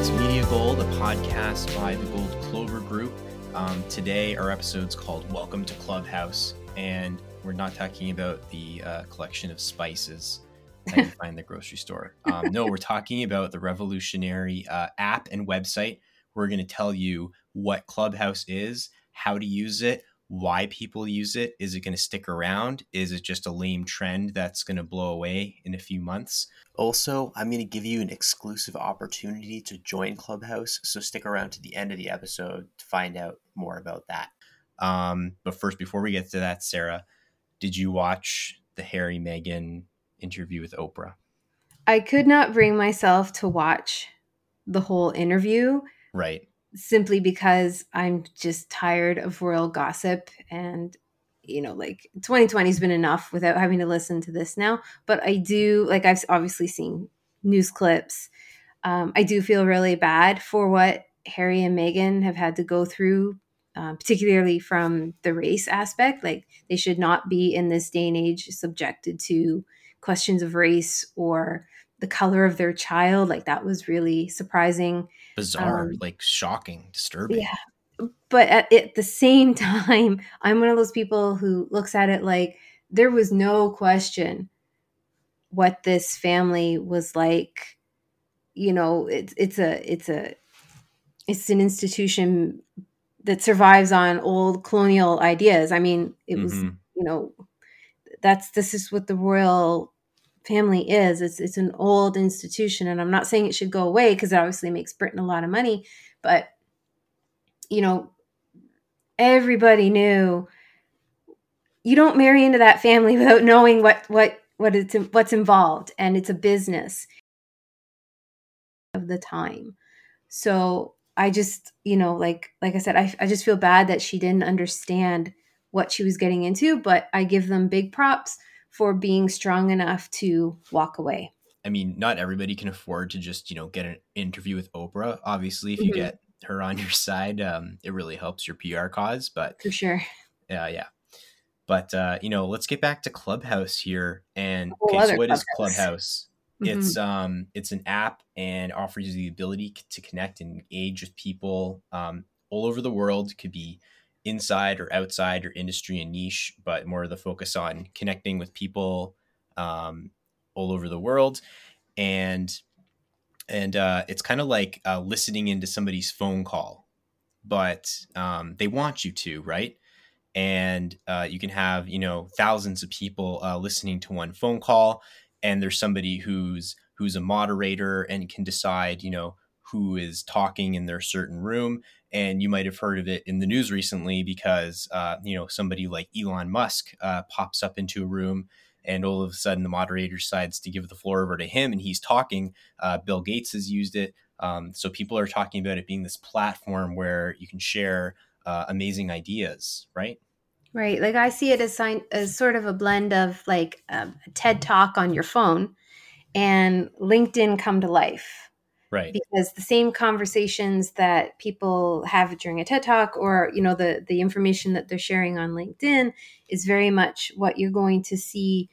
To Media Gold, a podcast by the Gold Clover Group. Um, today, our episode's called Welcome to Clubhouse, and we're not talking about the uh, collection of spices that you find in the grocery store. Um, no, we're talking about the revolutionary uh, app and website. We're going to tell you what Clubhouse is, how to use it, why people use it. Is it going to stick around? Is it just a lame trend that's going to blow away in a few months? Also, I'm going to give you an exclusive opportunity to join Clubhouse, so stick around to the end of the episode to find out more about that. Um, but first, before we get to that, Sarah, did you watch the Harry Meghan interview with Oprah? I could not bring myself to watch the whole interview. Right simply because I'm just tired of royal gossip and you know like 2020 has been enough without having to listen to this now but I do like I've obviously seen news clips. Um, I do feel really bad for what Harry and Meghan have had to go through uh, particularly from the race aspect like they should not be in this day and age subjected to questions of race or the color of their child like that was really surprising bizarre um, like shocking disturbing. yeah but at, at the same time i'm one of those people who looks at it like there was no question what this family was like. You know it's it's a it's a it's an institution that survives on old colonial ideas. I mean it was mm-hmm. you know that's this is what the royal family is. It's it's an old institution, and I'm not saying it should go away because it obviously makes Britain a lot of money, but you know, everybody knew you don't marry into that family without knowing what what what it's what's involved, and it's a business of the time. So I just, you know, like like I said, I, I just feel bad that she didn't understand what she was getting into, but I give them big props for being strong enough to walk away. I mean, not everybody can afford to just, you know, get an interview with Oprah. Obviously, if you mm-hmm. get her on your side, um, it really helps your PR cause. But for sure. Yeah, yeah. But uh, you know, let's get back to Clubhouse here. And okay, so what Clubhouse. is Clubhouse? Mm-hmm. It's um it's an app and offers you the ability to connect and engage with people um, all over the world. It could be inside or outside your industry and niche, but more of the focus on connecting with people um, all over the world. And and uh, it's kind of like uh, listening into somebody's phone call, but um, they want you to, right? And uh, you can have you know thousands of people uh, listening to one phone call, and there's somebody who's who's a moderator and can decide you know who is talking in their certain room and you might have heard of it in the news recently because uh, you know somebody like Elon Musk uh, pops up into a room and all of a sudden the moderator decides to give the floor over to him and he's talking. Uh, Bill Gates has used it, um, so people are talking about it being this platform where you can share uh, amazing ideas, right? Right. Like I see it as, sign- as sort of a blend of like um, a TED talk on your phone and LinkedIn come to life right. because the same conversations that people have during a ted talk or you know the the information that they're sharing on linkedin is very much what you're going to see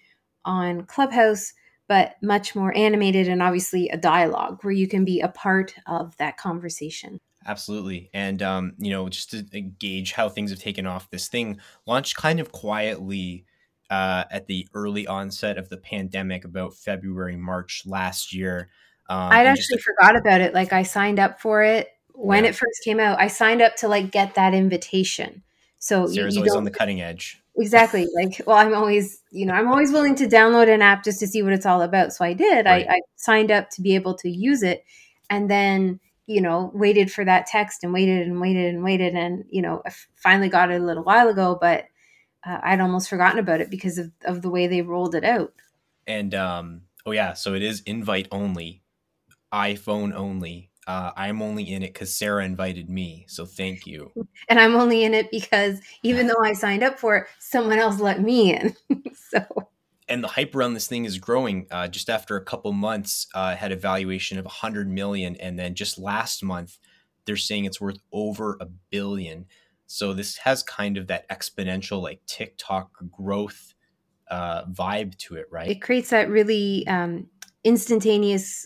on clubhouse but much more animated and obviously a dialogue where you can be a part of that conversation. Absolutely. And um, you know just to gauge how things have taken off this thing launched kind of quietly uh, at the early onset of the pandemic about february march last year um, I'd actually just, forgot about it. Like I signed up for it when yeah. it first came out. I signed up to like get that invitation. So Sarah's you, you always on the cutting edge. Exactly. Like, well, I'm always, you know, I'm always willing to download an app just to see what it's all about. So I did. Right. I, I signed up to be able to use it, and then you know waited for that text and waited and waited and waited and you know I finally got it a little while ago, but uh, I'd almost forgotten about it because of of the way they rolled it out. And um, oh yeah, so it is invite only iPhone only. Uh, I'm only in it because Sarah invited me, so thank you. And I'm only in it because even though I signed up for it, someone else let me in. so. And the hype around this thing is growing. Uh, just after a couple months, uh, had a valuation of 100 million, and then just last month, they're saying it's worth over a billion. So this has kind of that exponential, like TikTok growth uh, vibe to it, right? It creates that really um, instantaneous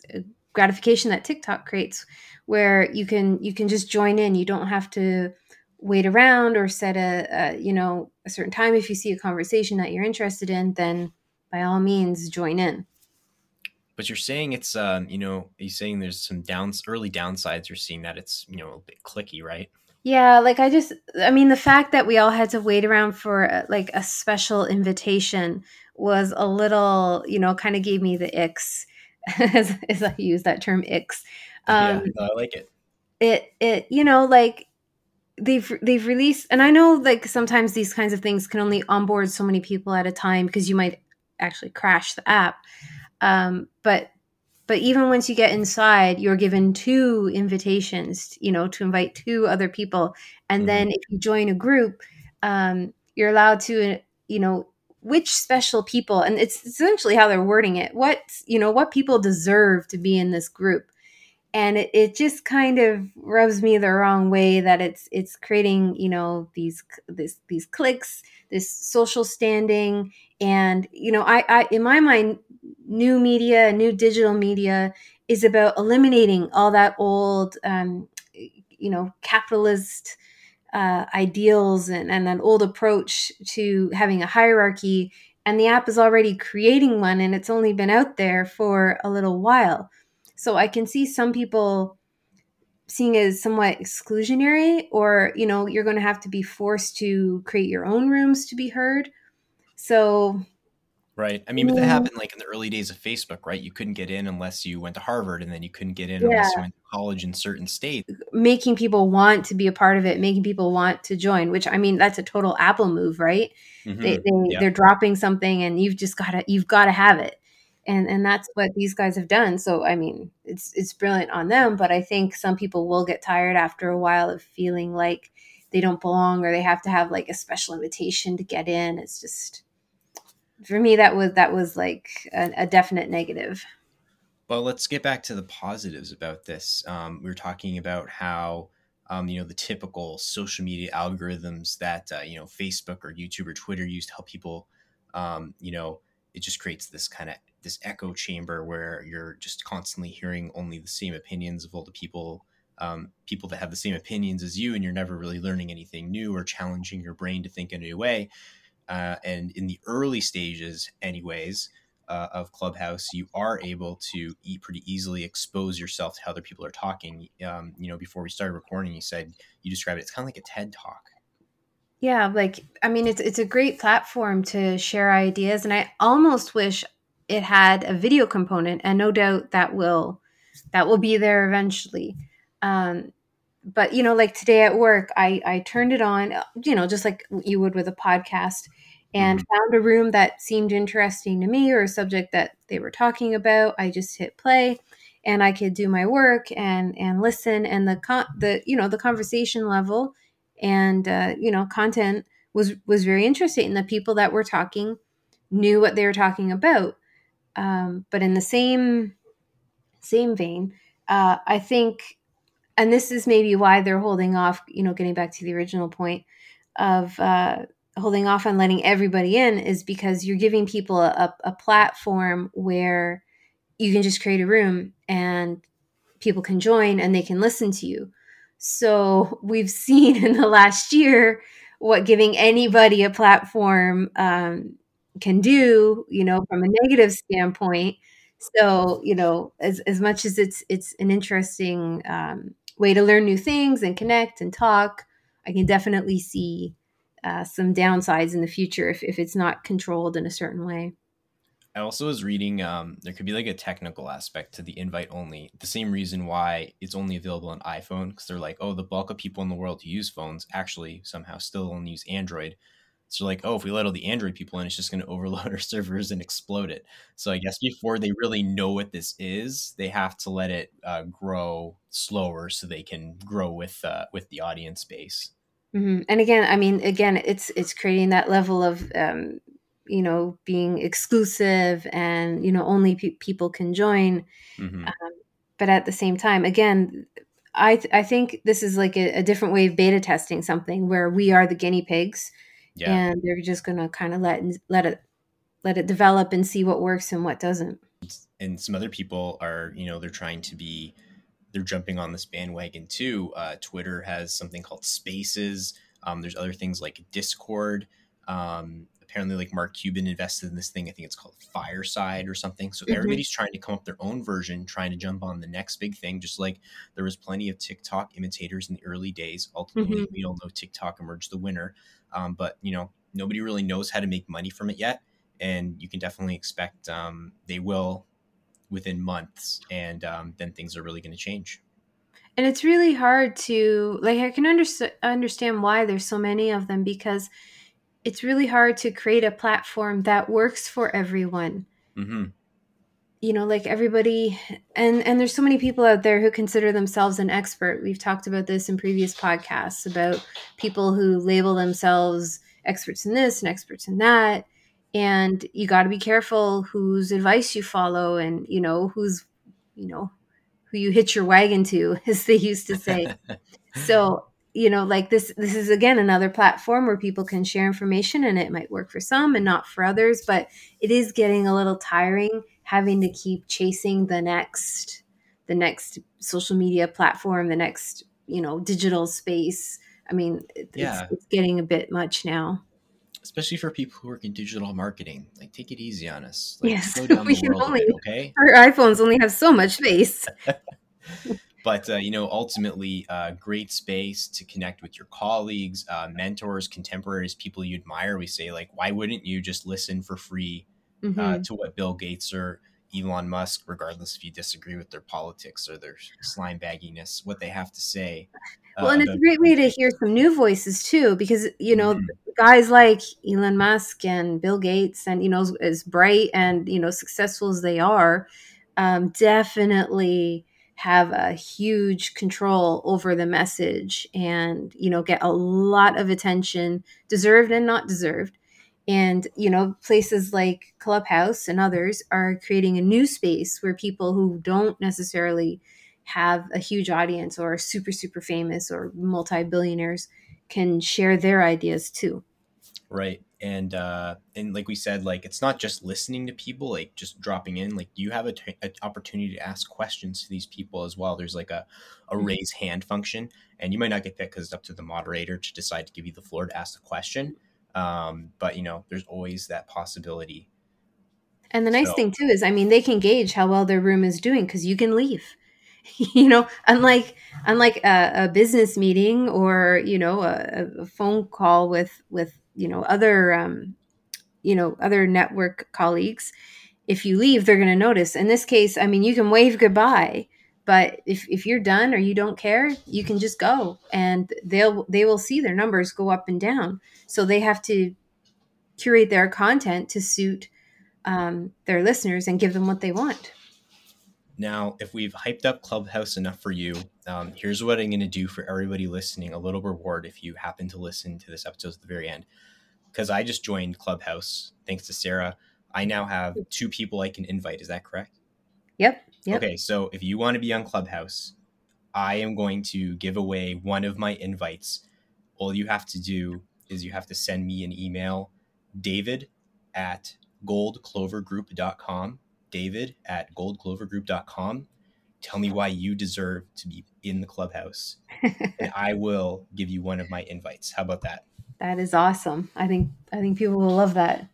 gratification that TikTok creates where you can you can just join in. You don't have to wait around or set a, a, you know a certain time. If you see a conversation that you're interested in then by all means join in. But you're saying it's um you know you're saying there's some downs early downsides? You're seeing that it's you know a bit clicky right? Yeah like i just i mean the fact that we all had to wait around for uh, like a special invitation was a little you know kind of gave me the icks as, as i use that term icks um, yeah, I like it. It it you know like they've they've released and I know like sometimes these kinds of things can only onboard so many people at a time because you might actually crash the app. Um, but but even once you get inside, you're given two invitations, you know, to invite two other people, and mm-hmm. then if you join a group, um, you're allowed to, you know, which special people, and it's essentially how they're wording it. What you know, what people deserve to be in this group and it, it just kind of rubs me the wrong way that it's it's creating you know these this these clicks this social standing and you know I, I in my mind new media new digital media is about eliminating all that old um, you know capitalist uh, ideals and, and an old approach to having a hierarchy and the app is already creating one and it's only been out there for a little while so I can see some people seeing it as somewhat exclusionary, or, you know, you're going to have to be forced to create your own rooms to be heard. So Right. I mean, but that happened like in the early days of Facebook, right? You couldn't get in unless you went to Harvard, and then you couldn't get in yeah. unless you went to college in certain states. Making people want to be a part of it, making people want to join, which I mean, that's a total Apple move, right? Mm-hmm. They, they yeah. they're dropping something, and you've just got to you've got to have it and and that's what these guys have done so i mean it's it's brilliant on them but i think some people will get tired after a while of feeling like they don't belong or they have to have like a special invitation to get in it's just for me that was that was like a, a definite negative well let's get back to the positives about this. Um, we were talking about how um, you know the typical social media algorithms that uh, you know facebook or youtube or twitter use to help people um, you know it just creates this kind of this echo chamber where you're just constantly hearing only the same opinions of all the people um, people that have the same opinions as you and you're never really learning anything new or challenging your brain to think in a new way. Uh, and in the early stages anyways uh, of clubhouse you are able to pretty easily expose yourself to how other people are talking um, you know before we started recording you said you described it it's kind of like a ted talk yeah like i mean it's it's a great platform to share ideas and i almost wish it had a video component, and no doubt that will that will be there eventually. Um, but you know, like today at work, I I turned it on, you know, just like you would with a podcast, and mm-hmm. found a room that seemed interesting to me or a subject that they were talking about. I just hit play, and I could do my work and and listen, and the con the you know the conversation level and uh, you know content was was very interesting. And the people that were talking knew what they were talking about. Um, but in the same same vein, uh, I think, and this is maybe why they're holding off. You know, getting back to the original point of uh, holding off on letting everybody in is because you're giving people a, a platform where you can just create a room and people can join and they can listen to you. So we've seen in the last year what giving anybody a platform um, can do you know from a negative standpoint so you know as, as much as it's it's an interesting um, way to learn new things and connect and talk i can definitely see uh, some downsides in the future if, if it's not controlled in a certain way I also was reading um, there could be like a technical aspect to the invite only. The same reason why it's only available on iPhone because they're like, oh, the bulk of people in the world who use phones actually somehow still only use Android. So like, oh, if we let all the Android people in, it's just going to overload our servers and explode it. So I guess before they really know what this is, they have to let it uh, grow slower so they can grow with uh, with the audience base. Mm-hmm. And again, I mean, again, it's it's creating that level of um, you know being exclusive and you know only pe- people can join. Mm-hmm. Um, but at the same time, again, I th- I think this is like a, a different way of beta testing something where we are the guinea pigs yeah. and they're just gonna kind of let let it let it develop and see what works and what doesn't. and some other people are, you know, they're trying to be, they're jumping on this bandwagon too. Uh, Twitter has something called Spaces. Um, there's other things like Discord. Um, apparently like Mark Cuban invested in this thing. I think it's called Fireside or something. So mm-hmm. everybody's trying to come up their own version, trying to jump on the next big thing. Just like there was plenty of TikTok imitators in the early days. Ultimately, mm-hmm. we all know TikTok emerged the winner. Um, but you know, nobody really knows how to make money from it yet. And you can definitely expect um, they will within months, and um, then things are really going to change. And it's really hard to like. I can understand understand why there's so many of them because it's really hard to create a platform that works for everyone. Mm-hmm. You know, like everybody, and and there's so many people out there who consider themselves an expert. We've talked about this in previous podcasts about people who label themselves experts in this and experts in that, and you got to be careful whose advice you follow, and you know who's, you know, who you hitch your wagon to, as they used to say. so you know like this this is again another platform where people can share information and it might work for some and not for others but it is getting a little tiring having to keep chasing the next the next social media platform the next you know digital space i mean it's, yeah. it's getting a bit much now especially for people who work in digital marketing like take it easy on us. Like, yes we can only, bit, okay? our iphones only have so much space. But uh, you know ultimately uh, great space to connect with your colleagues uh, mentors contemporaries people you admire. We say like why wouldn't you just listen for free uh, mm-hmm. to what bill gates or elon musk regardless if you disagree with their politics or their slime bagginess what they have to say uh, well and it's a great way to hear some new voices too because you know mm-hmm. guys like elon musk and bill gates and you know as, as bright and you know successful as they are um, definitely have a huge control over the message and you know get a lot of attention deserved and not deserved and you know places like clubhouse and others are creating a new space where people who don't necessarily have a huge audience or are super super famous or multi-billionaires can share their ideas too. Right. And uh and like we said like it's not just listening to people like just dropping in. Like you have a t- an opportunity to ask questions to these people as well. There's like a, a mm-hmm. raise hand function. And you might not get picked because it's up to the moderator to decide to give you the floor to ask the question um but you know there's always that possibility. And the nice so, thing too is i mean they can gauge how well their room is doing because you can leave. You know unlike unlike a, a business meeting or you know a, a phone call with with you know other um, you know other network colleagues. If you leave they're going to notice. In this case i mean you can wave goodbye but if, if you're done or you don't care you can just go and they'll they will see their numbers go up and down so they have to curate their content to suit um, their listeners and give them what they want now, if we've hyped up Clubhouse enough for you, um, here's what I'm going to do for everybody listening a little reward if you happen to listen to this episode at the very end. Because I just joined Clubhouse thanks to Sarah. I now have two people I can invite. Is that correct? Yep. Yep. Okay. So if you want to be on Clubhouse, I am going to give away one of my invites. All you have to do is you have to send me an email, david at goldclovergroup.com david at goldclovergroup.com. Tell me why you deserve to be in the clubhouse, and I will give you one of my invites. How about that? That is awesome. I think I think people will love that.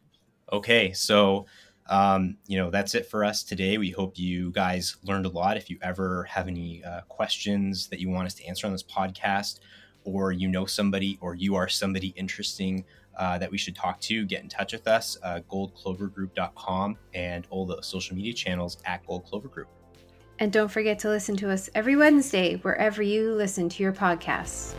Okay, so um, you know that's it for us today. We hope you guys learned a lot. If you ever have any uh, questions that you want us to answer on this podcast, or you know somebody, or you are somebody interesting uh, that we should talk to, get in touch with us, uh, goldclovergroup.com, and all the social media channels at Gold Clover Group. And don't forget to listen to us every Wednesday, wherever you listen to your podcasts.